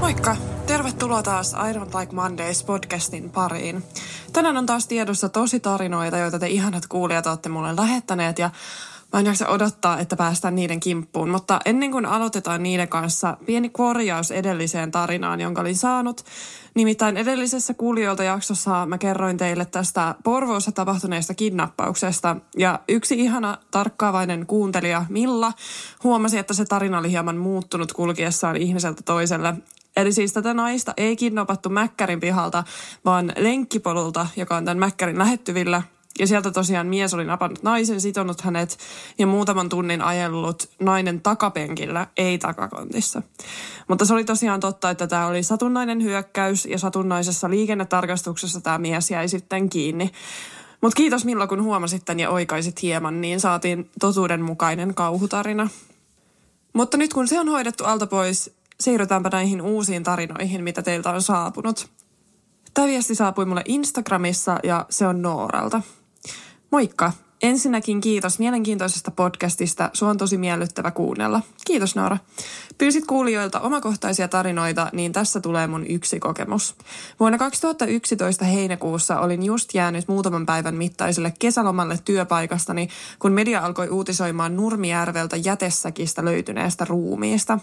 Moikka! Tervetuloa taas I Don't Like Mondays podcastin pariin. Tänään on taas tiedossa tosi tarinoita, joita te ihanat kuulijat olette mulle lähettäneet ja En jaksa odottaa, että päästään niiden kimppuun, mutta ennen kuin aloitetaan niiden kanssa, pieni korjaus edelliseen tarinaan, jonka olin saanut. Nimittäin edellisessä kuulijoilta jaksossa mä kerroin teille tästä Porvoossa tapahtuneesta kidnappauksesta. Ja yksi ihana tarkkaavainen kuuntelija, Milla, huomasi, että se tarina oli hieman muuttunut kulkiessaan ihmiseltä toiselle. Eli siis tätä naista ei kidnappattu Mäkkärin pihalta, vaan lenkkipolulta, joka on tämän Mäkkärin lähettyvillä – ja sieltä tosiaan mies oli napannut naisen, sitonut hänet ja muutaman tunnin ajellut nainen takapenkillä, ei takakontissa. Mutta se oli tosiaan totta, että tämä oli satunnainen hyökkäys ja satunnaisessa liikennetarkastuksessa tämä mies jäi sitten kiinni. Mutta kiitos Milla, kun huomasit tämän ja oikaisit hieman, niin saatiin totuudenmukainen kauhutarina. Mutta nyt kun se on hoidettu alta pois, siirrytäänpä näihin uusiin tarinoihin, mitä teiltä on saapunut. Tämä viesti saapui mulle Instagramissa ja se on Nooralta. Moikka! Ensinnäkin kiitos mielenkiintoisesta podcastista. Sua on tosi miellyttävä kuunnella. Kiitos Noora. Pyysit kuulijoilta omakohtaisia tarinoita, niin tässä tulee mun yksi kokemus. Vuonna 2011 heinäkuussa olin just jäänyt muutaman päivän mittaiselle kesälomalle työpaikastani, kun media alkoi uutisoimaan Nurmijärveltä jätessäkistä löytyneestä ruumiista.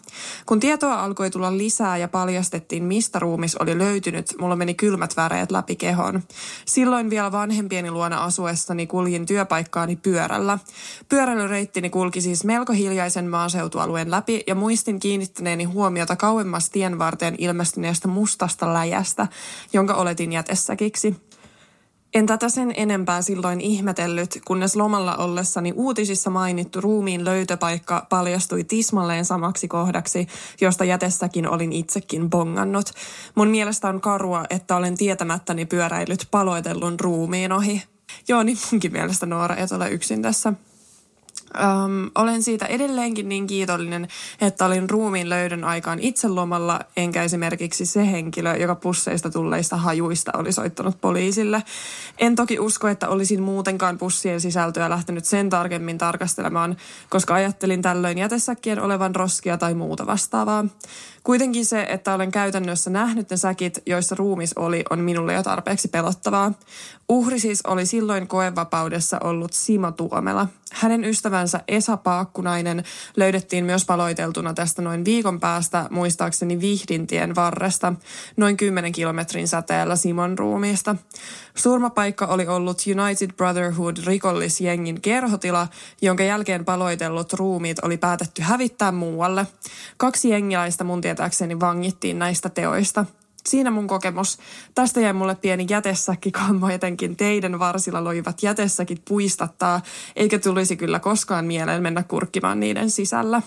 Kun tietoa alkoi tulla lisää ja paljastettiin, mistä ruumis oli löytynyt, mulla meni kylmät väreet läpi kehon. Silloin vielä vanhempieni luona asuessani kuljin työpaikkaani pyörällä. Pyöräilyreittini kulki siis melko hiljaisen maaseutualueen läpi ja muistin kiinnittäneeni huomiota kauemmas tien varteen ilmestyneestä mustasta läjästä, jonka oletin jätessäkiksi. En tätä sen enempää silloin ihmetellyt, kunnes lomalla ollessani uutisissa mainittu ruumiin löytöpaikka paljastui tismalleen samaksi kohdaksi, josta jätessäkin olin itsekin bongannut. Mun mielestä on karua, että olen tietämättäni pyöräillyt paloitellun ruumiin ohi. Joo, niin munkin mielestä Noora, et ole yksin tässä. Um, olen siitä edelleenkin niin kiitollinen, että olin ruumiin löydön aikaan itse lomalla, enkä esimerkiksi se henkilö, joka pusseista tulleista hajuista oli soittanut poliisille. En toki usko, että olisin muutenkaan pussien sisältöä lähtenyt sen tarkemmin tarkastelemaan, koska ajattelin tällöin jätesäkkien olevan roskia tai muuta vastaavaa. Kuitenkin se, että olen käytännössä nähnyt ne säkit, joissa ruumis oli, on minulle jo tarpeeksi pelottavaa. Uhri siis oli silloin koevapaudessa ollut Simo Tuomela. Hänen ystävänsä Esa Paakkunainen löydettiin myös paloiteltuna tästä noin viikon päästä, muistaakseni Vihdintien varresta, noin 10 kilometrin säteellä Simon ruumiista. Surmapaikka oli ollut United Brotherhood rikollisjengin kerhotila, jonka jälkeen paloitellut ruumiit oli päätetty hävittää muualle. Kaksi jengiläistä mun tietääkseni vangittiin näistä teoista. Siinä mun kokemus. Tästä jäi mulle pieni jätessäkki, kammo etenkin teidän varsilla loivat jätessäkit puistattaa, eikä tulisi kyllä koskaan mieleen mennä kurkkimaan niiden sisällä.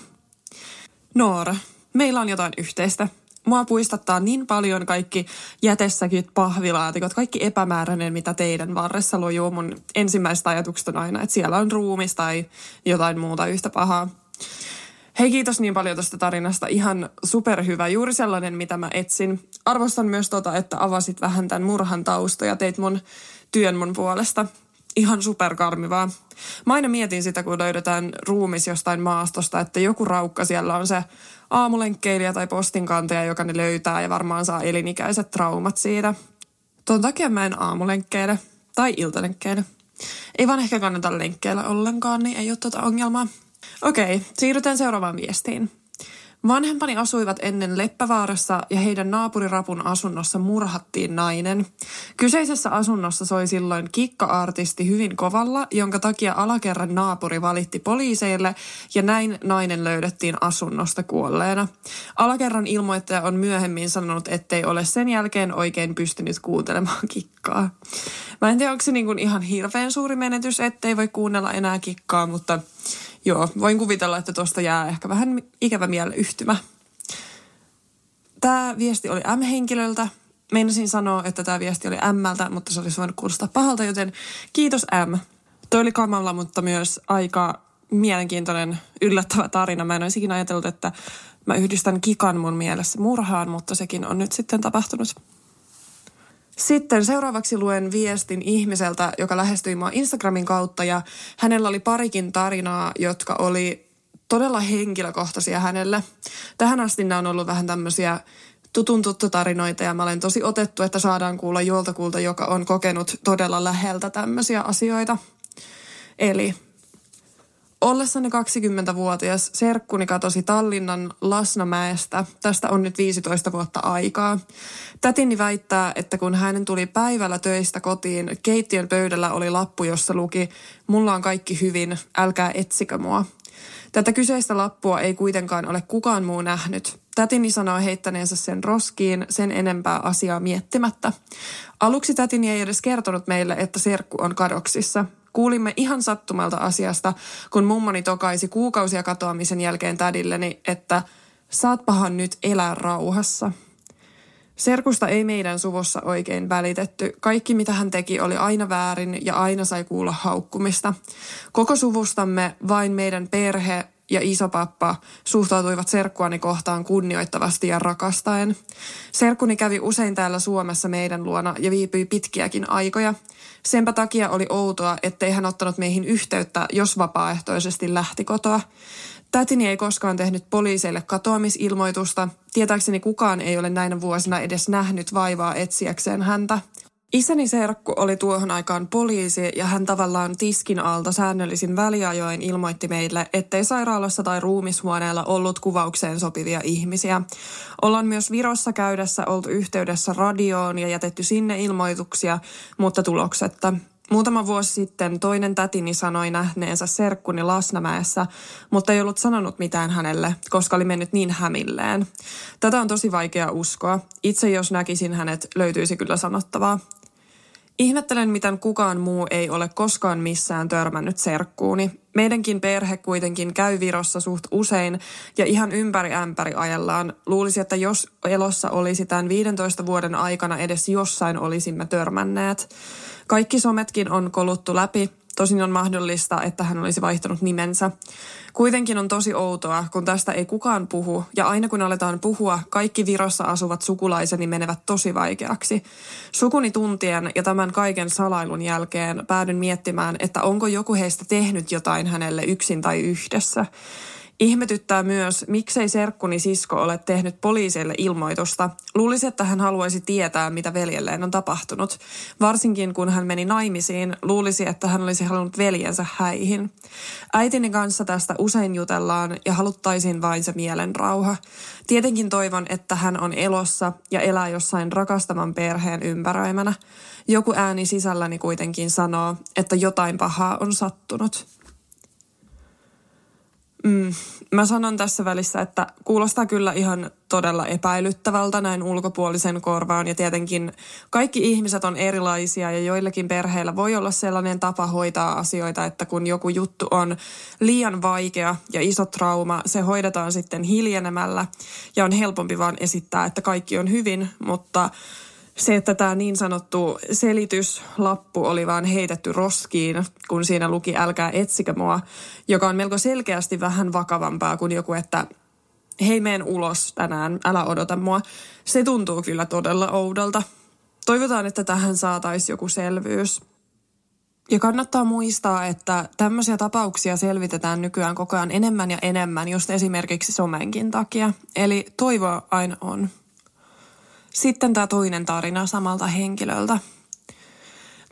Noora, meillä on jotain yhteistä. Mua puistattaa niin paljon kaikki jätessäkit, pahvilaatikot, kaikki epämääräinen, mitä teidän varressa lojuu. Mun ensimmäistä ajatuksesta on aina, että siellä on ruumis tai jotain muuta yhtä pahaa. Hei kiitos niin paljon tästä tarinasta. Ihan superhyvä. Juuri sellainen, mitä mä etsin. Arvostan myös tota, että avasit vähän tämän murhan tausta ja teit mun työn mun puolesta. Ihan superkarmivaa. Mä aina mietin sitä, kun löydetään ruumis jostain maastosta, että joku raukka siellä on se aamulenkkeilijä tai postinkantaja, joka ne löytää ja varmaan saa elinikäiset traumat siitä. Tuon takia mä en aamulenkkeile tai iltalenkkeile. Ei vaan ehkä kannata lenkkeillä ollenkaan, niin ei ole tuota ongelmaa. Okei, siirrytään seuraavaan viestiin. Vanhempani asuivat ennen Leppävaarassa ja heidän naapurirapun asunnossa murhattiin nainen. Kyseisessä asunnossa soi silloin kikka-artisti hyvin kovalla, jonka takia alakerran naapuri valitti poliiseille ja näin nainen löydettiin asunnosta kuolleena. Alakerran ilmoittaja on myöhemmin sanonut, ettei ole sen jälkeen oikein pystynyt kuuntelemaan kikkaa. Mä en tiedä, onko se niin ihan hirveän suuri menetys, ettei voi kuunnella enää kikkaa, mutta joo, voin kuvitella, että tuosta jää ehkä vähän ikävä mieleyhtymä. Tämä viesti oli M-henkilöltä. Meinasin sanoa, että tämä viesti oli Mltä, mutta se olisi voinut kuulostaa pahalta, joten kiitos M. Toi oli kamalla, mutta myös aika mielenkiintoinen, yllättävä tarina. Mä en olisi ikinä ajatellut, että mä yhdistän kikan mun mielessä murhaan, mutta sekin on nyt sitten tapahtunut. Sitten seuraavaksi luen viestin ihmiseltä, joka lähestyi mua Instagramin kautta ja hänellä oli parikin tarinaa, jotka oli todella henkilökohtaisia hänelle. Tähän asti nämä on ollut vähän tämmöisiä tutun tuttu tarinoita ja mä olen tosi otettu, että saadaan kuulla joltakulta, joka on kokenut todella läheltä tämmöisiä asioita. Eli Ollessani 20-vuotias serkkuni katosi Tallinnan Lasnamäestä. Tästä on nyt 15 vuotta aikaa. Tätini väittää, että kun hänen tuli päivällä töistä kotiin, keittiön pöydällä oli lappu, jossa luki, mulla on kaikki hyvin, älkää etsikö mua. Tätä kyseistä lappua ei kuitenkaan ole kukaan muu nähnyt. Tätini sanoi heittäneensä sen roskiin sen enempää asiaa miettimättä. Aluksi tätini ei edes kertonut meille, että serkku on kadoksissa. Kuulimme ihan sattumalta asiasta, kun mummoni tokaisi kuukausia katoamisen jälkeen tädilleni, että saatpahan nyt elää rauhassa. Serkusta ei meidän suvossa oikein välitetty. Kaikki mitä hän teki oli aina väärin ja aina sai kuulla haukkumista. Koko suvustamme vain meidän perhe ja isopappa suhtautuivat serkkuani kohtaan kunnioittavasti ja rakastaen. Serkkuni kävi usein täällä Suomessa meidän luona ja viipyi pitkiäkin aikoja. Senpä takia oli outoa, ettei hän ottanut meihin yhteyttä, jos vapaaehtoisesti lähti kotoa. Tätini ei koskaan tehnyt poliiseille katoamisilmoitusta. Tietääkseni kukaan ei ole näinä vuosina edes nähnyt vaivaa etsiäkseen häntä. Isäni serkku oli tuohon aikaan poliisi ja hän tavallaan tiskin alta säännöllisin väliajoin ilmoitti meille, ettei sairaalassa tai ruumishuoneella ollut kuvaukseen sopivia ihmisiä. Ollaan myös Virossa käydessä oltu yhteydessä radioon ja jätetty sinne ilmoituksia, mutta tuloksetta. Muutama vuosi sitten toinen tätini sanoi nähneensä serkkuni Lasnamäessä, mutta ei ollut sanonut mitään hänelle, koska oli mennyt niin hämilleen. Tätä on tosi vaikea uskoa. Itse jos näkisin hänet, löytyisi kyllä sanottavaa. Ihmettelen, miten kukaan muu ei ole koskaan missään törmännyt serkkuuni. Meidänkin perhe kuitenkin käy Virossa suht usein ja ihan ympäri ämpäri ajellaan. Luulisi, että jos elossa olisi tämän 15 vuoden aikana edes jossain olisimme törmänneet. Kaikki sometkin on koluttu läpi Tosin on mahdollista, että hän olisi vaihtanut nimensä. Kuitenkin on tosi outoa, kun tästä ei kukaan puhu, ja aina kun aletaan puhua, kaikki Virossa asuvat sukulaiseni menevät tosi vaikeaksi. Sukuni tuntien ja tämän kaiken salailun jälkeen päädyn miettimään, että onko joku heistä tehnyt jotain hänelle yksin tai yhdessä. Ihmetyttää myös, miksei serkkuni sisko ole tehnyt poliisille ilmoitusta. Luulisi, että hän haluaisi tietää, mitä veljelleen on tapahtunut. Varsinkin kun hän meni naimisiin, luulisi, että hän olisi halunnut veljensä häihin. Äitini kanssa tästä usein jutellaan ja haluttaisiin vain se mielen rauha. Tietenkin toivon, että hän on elossa ja elää jossain rakastavan perheen ympäröimänä. Joku ääni sisälläni kuitenkin sanoo, että jotain pahaa on sattunut. Mm, mä sanon tässä välissä, että kuulostaa kyllä ihan todella epäilyttävältä näin ulkopuolisen korvaan. Ja tietenkin kaikki ihmiset on erilaisia ja joillakin perheillä voi olla sellainen tapa hoitaa asioita, että kun joku juttu on liian vaikea ja iso trauma, se hoidetaan sitten hiljenemällä. Ja on helpompi vaan esittää, että kaikki on hyvin, mutta se, että tämä niin sanottu selityslappu oli vaan heitetty roskiin, kun siinä luki älkää etsikö mua, joka on melko selkeästi vähän vakavampaa kuin joku, että hei meen ulos tänään, älä odota mua. Se tuntuu kyllä todella oudolta. Toivotaan, että tähän saataisiin joku selvyys. Ja kannattaa muistaa, että tämmöisiä tapauksia selvitetään nykyään koko ajan enemmän ja enemmän just esimerkiksi somenkin takia. Eli toivoa aina on. Sitten tämä toinen tarina samalta henkilöltä.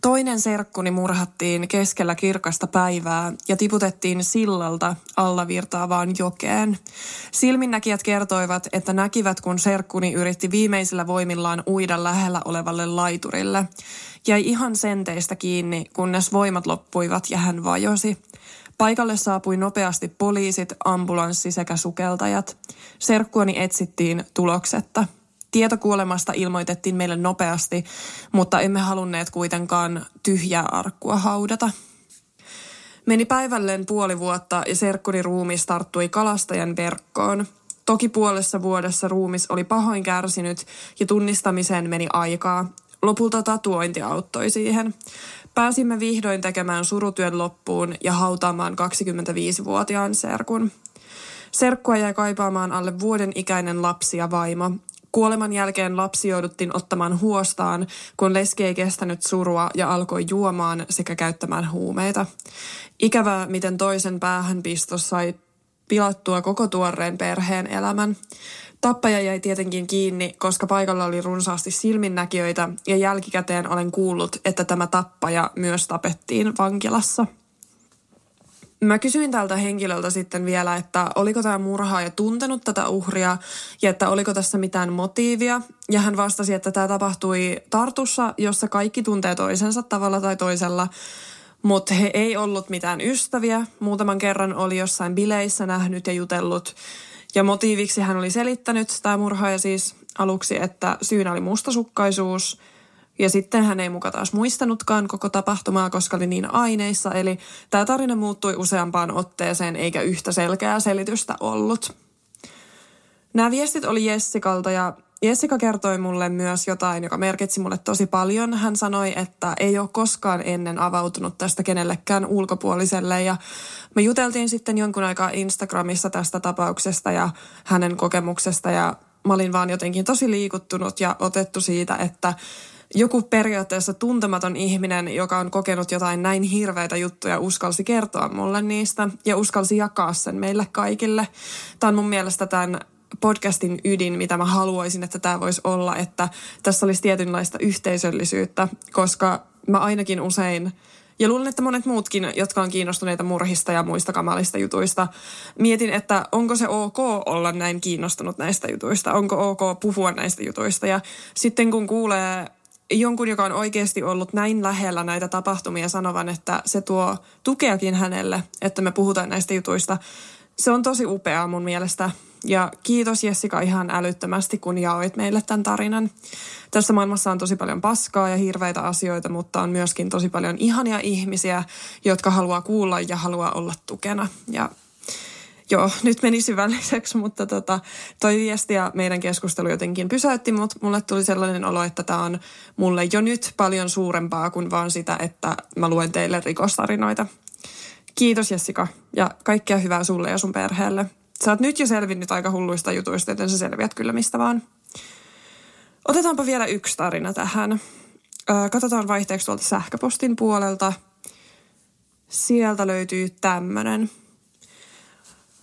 Toinen serkkuni murhattiin keskellä kirkasta päivää ja tiputettiin sillalta allavirtaavaan jokeen. Silminnäkijät kertoivat, että näkivät, kun serkkuni yritti viimeisillä voimillaan uida lähellä olevalle laiturille. Jäi ihan senteistä kiinni, kunnes voimat loppuivat ja hän vajosi. Paikalle saapui nopeasti poliisit, ambulanssi sekä sukeltajat. Serkkuani etsittiin tuloksetta. Tieto kuolemasta ilmoitettiin meille nopeasti, mutta emme halunneet kuitenkaan tyhjää arkkua haudata. Meni päivälleen puoli vuotta ja serkkuni ruumis tarttui kalastajan verkkoon. Toki puolessa vuodessa ruumis oli pahoin kärsinyt ja tunnistamiseen meni aikaa. Lopulta tatuointi auttoi siihen. Pääsimme vihdoin tekemään surutyön loppuun ja hautaamaan 25-vuotiaan serkun. Serkkua jäi kaipaamaan alle vuoden ikäinen lapsi ja vaimo. Kuoleman jälkeen lapsi jouduttiin ottamaan huostaan, kun leski ei kestänyt surua ja alkoi juomaan sekä käyttämään huumeita. Ikävää, miten toisen päähänpistos sai pilattua koko tuoreen perheen elämän. Tappaja jäi tietenkin kiinni, koska paikalla oli runsaasti silminnäkijöitä ja jälkikäteen olen kuullut, että tämä tappaja myös tapettiin vankilassa. Mä kysyin tältä henkilöltä sitten vielä, että oliko tämä murhaaja tuntenut tätä uhria ja että oliko tässä mitään motiivia. Ja hän vastasi, että tämä tapahtui Tartussa, jossa kaikki tuntee toisensa tavalla tai toisella. Mutta he ei ollut mitään ystäviä. Muutaman kerran oli jossain bileissä nähnyt ja jutellut. Ja motiiviksi hän oli selittänyt, tämä murhaaja siis aluksi, että syynä oli mustasukkaisuus – ja sitten hän ei muka taas muistanutkaan koko tapahtumaa, koska oli niin aineissa. Eli tämä tarina muuttui useampaan otteeseen eikä yhtä selkeää selitystä ollut. Nämä viestit oli Jessikalta ja Jessica kertoi mulle myös jotain, joka merkitsi mulle tosi paljon. Hän sanoi, että ei ole koskaan ennen avautunut tästä kenellekään ulkopuoliselle ja me juteltiin sitten jonkun aikaa Instagramissa tästä tapauksesta ja hänen kokemuksesta ja mä olin vaan jotenkin tosi liikuttunut ja otettu siitä, että joku periaatteessa tuntematon ihminen, joka on kokenut jotain näin hirveitä juttuja, uskalsi kertoa mulle niistä ja uskalsi jakaa sen meille kaikille. Tämä on mun mielestä tämän podcastin ydin, mitä mä haluaisin, että tämä voisi olla, että tässä olisi tietynlaista yhteisöllisyyttä, koska mä ainakin usein ja luulen, että monet muutkin, jotka on kiinnostuneita murhista ja muista kamalista jutuista, mietin, että onko se ok olla näin kiinnostunut näistä jutuista, onko ok puhua näistä jutuista. Ja sitten kun kuulee jonkun, joka on oikeasti ollut näin lähellä näitä tapahtumia sanovan, että se tuo tukeakin hänelle, että me puhutaan näistä jutuista. Se on tosi upeaa mun mielestä. Ja kiitos Jessica ihan älyttömästi, kun jaoit meille tämän tarinan. Tässä maailmassa on tosi paljon paskaa ja hirveitä asioita, mutta on myöskin tosi paljon ihania ihmisiä, jotka haluaa kuulla ja haluaa olla tukena. Ja joo, nyt meni syvälliseksi, mutta tota, toi viesti ja meidän keskustelu jotenkin pysäytti, mutta mulle tuli sellainen olo, että tämä on mulle jo nyt paljon suurempaa kuin vaan sitä, että mä luen teille rikostarinoita. Kiitos Jessica ja kaikkea hyvää sulle ja sun perheelle. Sä oot nyt jo selvinnyt aika hulluista jutuista, joten sä selviät kyllä mistä vaan. Otetaanpa vielä yksi tarina tähän. Katsotaan vaihteeksi tuolta sähköpostin puolelta. Sieltä löytyy tämmönen.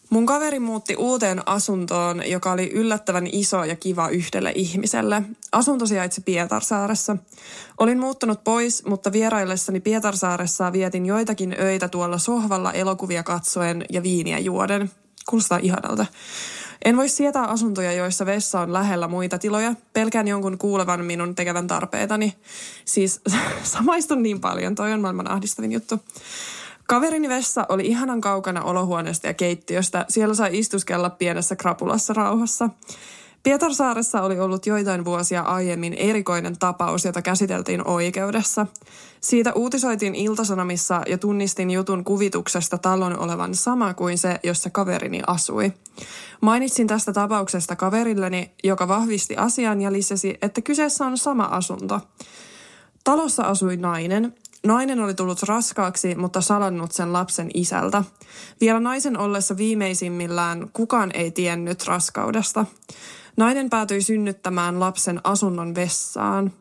Mun kaveri muutti uuteen asuntoon, joka oli yllättävän iso ja kiva yhdelle ihmiselle. Asunto sijaitsi Pietarsaaressa. Olin muuttanut pois, mutta vieraillessani Pietarsaaressa vietin joitakin öitä tuolla sohvalla elokuvia katsoen ja viiniä juoden. Kuulostaa ihanalta. En voi sietää asuntoja, joissa vessa on lähellä muita tiloja. Pelkään jonkun kuulevan minun tekevän tarpeitani. Siis samaistun niin paljon, toi on maailman ahdistavin juttu. Kaverini vessa oli ihanan kaukana olohuoneesta ja keittiöstä. Siellä sai istuskella pienessä krapulassa rauhassa. Pietarsaaressa oli ollut joitain vuosia aiemmin erikoinen tapaus, jota käsiteltiin oikeudessa. Siitä uutisoitiin iltasanomissa ja tunnistin jutun kuvituksesta talon olevan sama kuin se, jossa kaverini asui. Mainitsin tästä tapauksesta kaverilleni, joka vahvisti asian ja lisäsi, että kyseessä on sama asunto. Talossa asui nainen, Nainen oli tullut raskaaksi, mutta salannut sen lapsen isältä. Vielä naisen ollessa viimeisimmillään kukaan ei tiennyt raskaudesta. Nainen päätyi synnyttämään lapsen asunnon vessaan.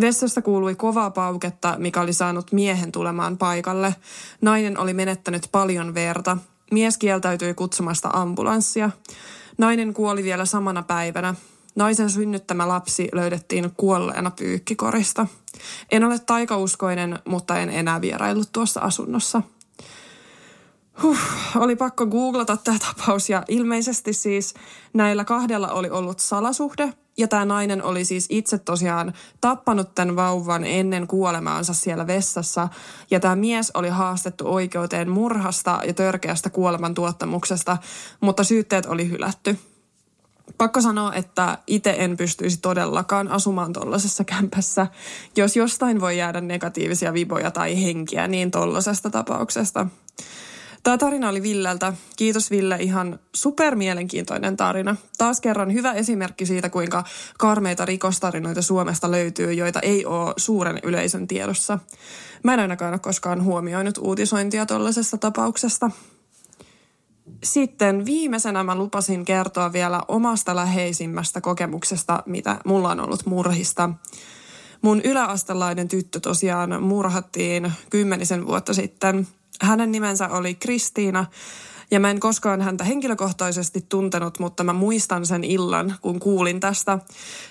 Vessasta kuului kovaa pauketta, mikä oli saanut miehen tulemaan paikalle. Nainen oli menettänyt paljon verta. Mies kieltäytyi kutsumasta ambulanssia. Nainen kuoli vielä samana päivänä. Naisen synnyttämä lapsi löydettiin kuolleena pyykkikorista. En ole taikauskoinen, mutta en enää vieraillut tuossa asunnossa. Huh, oli pakko googlata tämä tapaus ja ilmeisesti siis näillä kahdella oli ollut salasuhde ja tämä nainen oli siis itse tosiaan tappanut tämän vauvan ennen kuolemaansa siellä vessassa ja tämä mies oli haastettu oikeuteen murhasta ja törkeästä kuoleman tuottamuksesta, mutta syytteet oli hylätty pakko sanoa, että itse en pystyisi todellakaan asumaan tuollaisessa kämpässä. Jos jostain voi jäädä negatiivisia viboja tai henkiä, niin tuollaisesta tapauksesta. Tämä tarina oli Villeltä. Kiitos Ville, ihan super mielenkiintoinen tarina. Taas kerran hyvä esimerkki siitä, kuinka karmeita rikostarinoita Suomesta löytyy, joita ei ole suuren yleisön tiedossa. Mä en ainakaan ole koskaan huomioinut uutisointia tuollaisesta tapauksesta. Sitten viimeisenä mä lupasin kertoa vielä omasta läheisimmästä kokemuksesta, mitä mulla on ollut murhista. Mun yläastelainen tyttö tosiaan murhattiin kymmenisen vuotta sitten. Hänen nimensä oli Kristiina ja mä en koskaan häntä henkilökohtaisesti tuntenut, mutta mä muistan sen illan, kun kuulin tästä.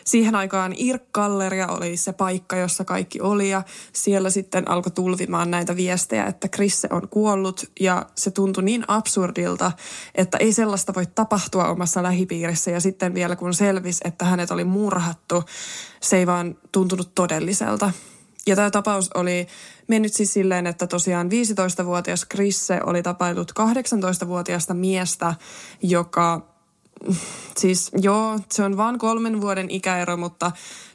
Siihen aikaan Irk-galleria oli se paikka, jossa kaikki oli ja siellä sitten alkoi tulvimaan näitä viestejä, että Krisse on kuollut ja se tuntui niin absurdilta, että ei sellaista voi tapahtua omassa lähipiirissä ja sitten vielä kun selvisi, että hänet oli murhattu, se ei vaan tuntunut todelliselta. Ja tämä tapaus oli mennyt siis silleen, että tosiaan 15-vuotias Krisse oli tapailut 18-vuotiaasta miestä, joka siis joo, se on vain kolmen vuoden ikäero, mutta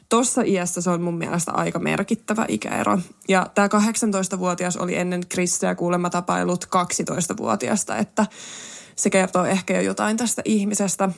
tuossa iässä se on mun mielestä aika merkittävä ikäero. Ja tämä 18-vuotias oli ennen Krisseä kuulemma tapailut 12-vuotiaasta, että se kertoo ehkä jo jotain tästä ihmisestä.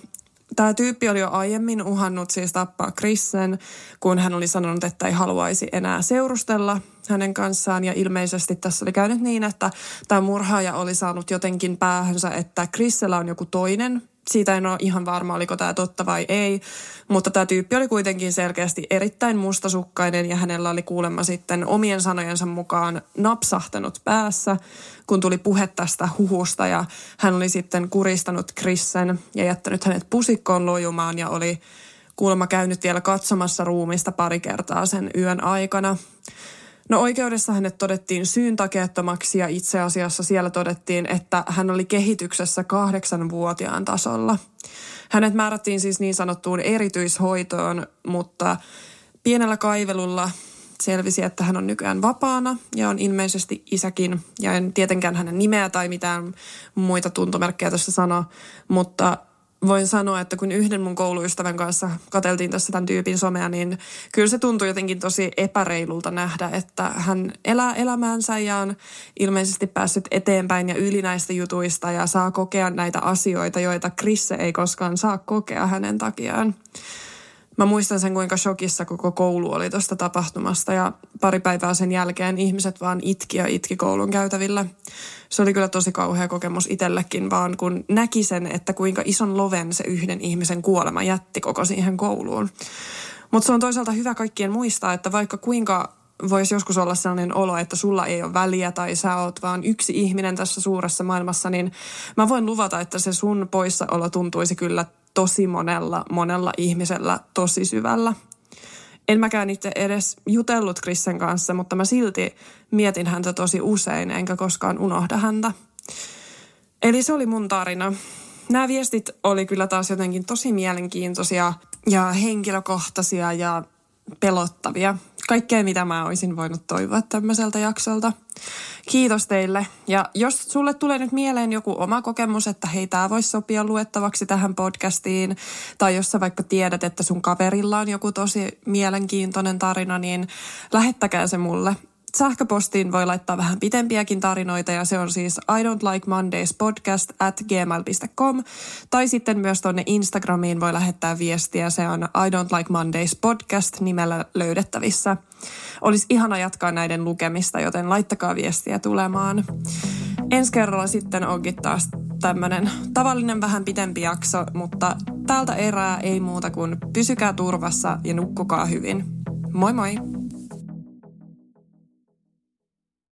Tämä tyyppi oli jo aiemmin uhannut siis tappaa Krissen, kun hän oli sanonut, että ei haluaisi enää seurustella hänen kanssaan. Ja ilmeisesti tässä oli käynyt niin, että tämä murhaaja oli saanut jotenkin päähänsä, että Krissellä on joku toinen siitä en ole ihan varma, oliko tämä totta vai ei, mutta tämä tyyppi oli kuitenkin selkeästi erittäin mustasukkainen ja hänellä oli kuulemma sitten omien sanojensa mukaan napsahtanut päässä, kun tuli puhe tästä huhusta ja hän oli sitten kuristanut Krissen ja jättänyt hänet pusikkoon lojumaan ja oli kuulemma käynyt vielä katsomassa ruumista pari kertaa sen yön aikana. No oikeudessa hänet todettiin syyntakeettomaksi ja itse asiassa siellä todettiin, että hän oli kehityksessä kahdeksanvuotiaan tasolla. Hänet määrättiin siis niin sanottuun erityishoitoon, mutta pienellä kaivelulla selvisi, että hän on nykyään vapaana ja on ilmeisesti isäkin. Ja en tietenkään hänen nimeä tai mitään muita tuntomerkkejä tässä sano, mutta voin sanoa, että kun yhden mun kouluystävän kanssa kateltiin tässä tämän tyypin somea, niin kyllä se tuntui jotenkin tosi epäreilulta nähdä, että hän elää elämäänsä ja on ilmeisesti päässyt eteenpäin ja yli näistä jutuista ja saa kokea näitä asioita, joita Krisse ei koskaan saa kokea hänen takiaan. Mä muistan sen, kuinka shokissa koko koulu oli tuosta tapahtumasta ja pari päivää sen jälkeen ihmiset vaan itki ja itki koulun käytävillä. Se oli kyllä tosi kauhea kokemus itsellekin, vaan kun näki sen, että kuinka ison loven se yhden ihmisen kuolema jätti koko siihen kouluun. Mutta se on toisaalta hyvä kaikkien muistaa, että vaikka kuinka voisi joskus olla sellainen olo, että sulla ei ole väliä tai sä oot vaan yksi ihminen tässä suuressa maailmassa, niin mä voin luvata, että se sun poissaolo tuntuisi kyllä tosi monella, monella ihmisellä tosi syvällä. En mäkään itse edes jutellut Krissen kanssa, mutta mä silti mietin häntä tosi usein, enkä koskaan unohda häntä. Eli se oli mun tarina. Nämä viestit oli kyllä taas jotenkin tosi mielenkiintoisia ja henkilökohtaisia ja pelottavia. Kaikkea, mitä mä olisin voinut toivoa tämmöiseltä jaksolta. Kiitos teille. Ja jos sulle tulee nyt mieleen joku oma kokemus, että hei, tämä voisi sopia luettavaksi tähän podcastiin, tai jos sä vaikka tiedät, että sun kaverilla on joku tosi mielenkiintoinen tarina, niin lähettäkää se mulle sähköpostiin voi laittaa vähän pitempiäkin tarinoita ja se on siis I don't like Mondays podcast at gmail.com tai sitten myös tuonne Instagramiin voi lähettää viestiä. Se on I don't like Mondays podcast nimellä löydettävissä. Olisi ihana jatkaa näiden lukemista, joten laittakaa viestiä tulemaan. Ensi kerralla sitten onkin taas tämmöinen tavallinen vähän pitempi jakso, mutta tältä erää ei muuta kuin pysykää turvassa ja nukkukaa hyvin. Moi moi!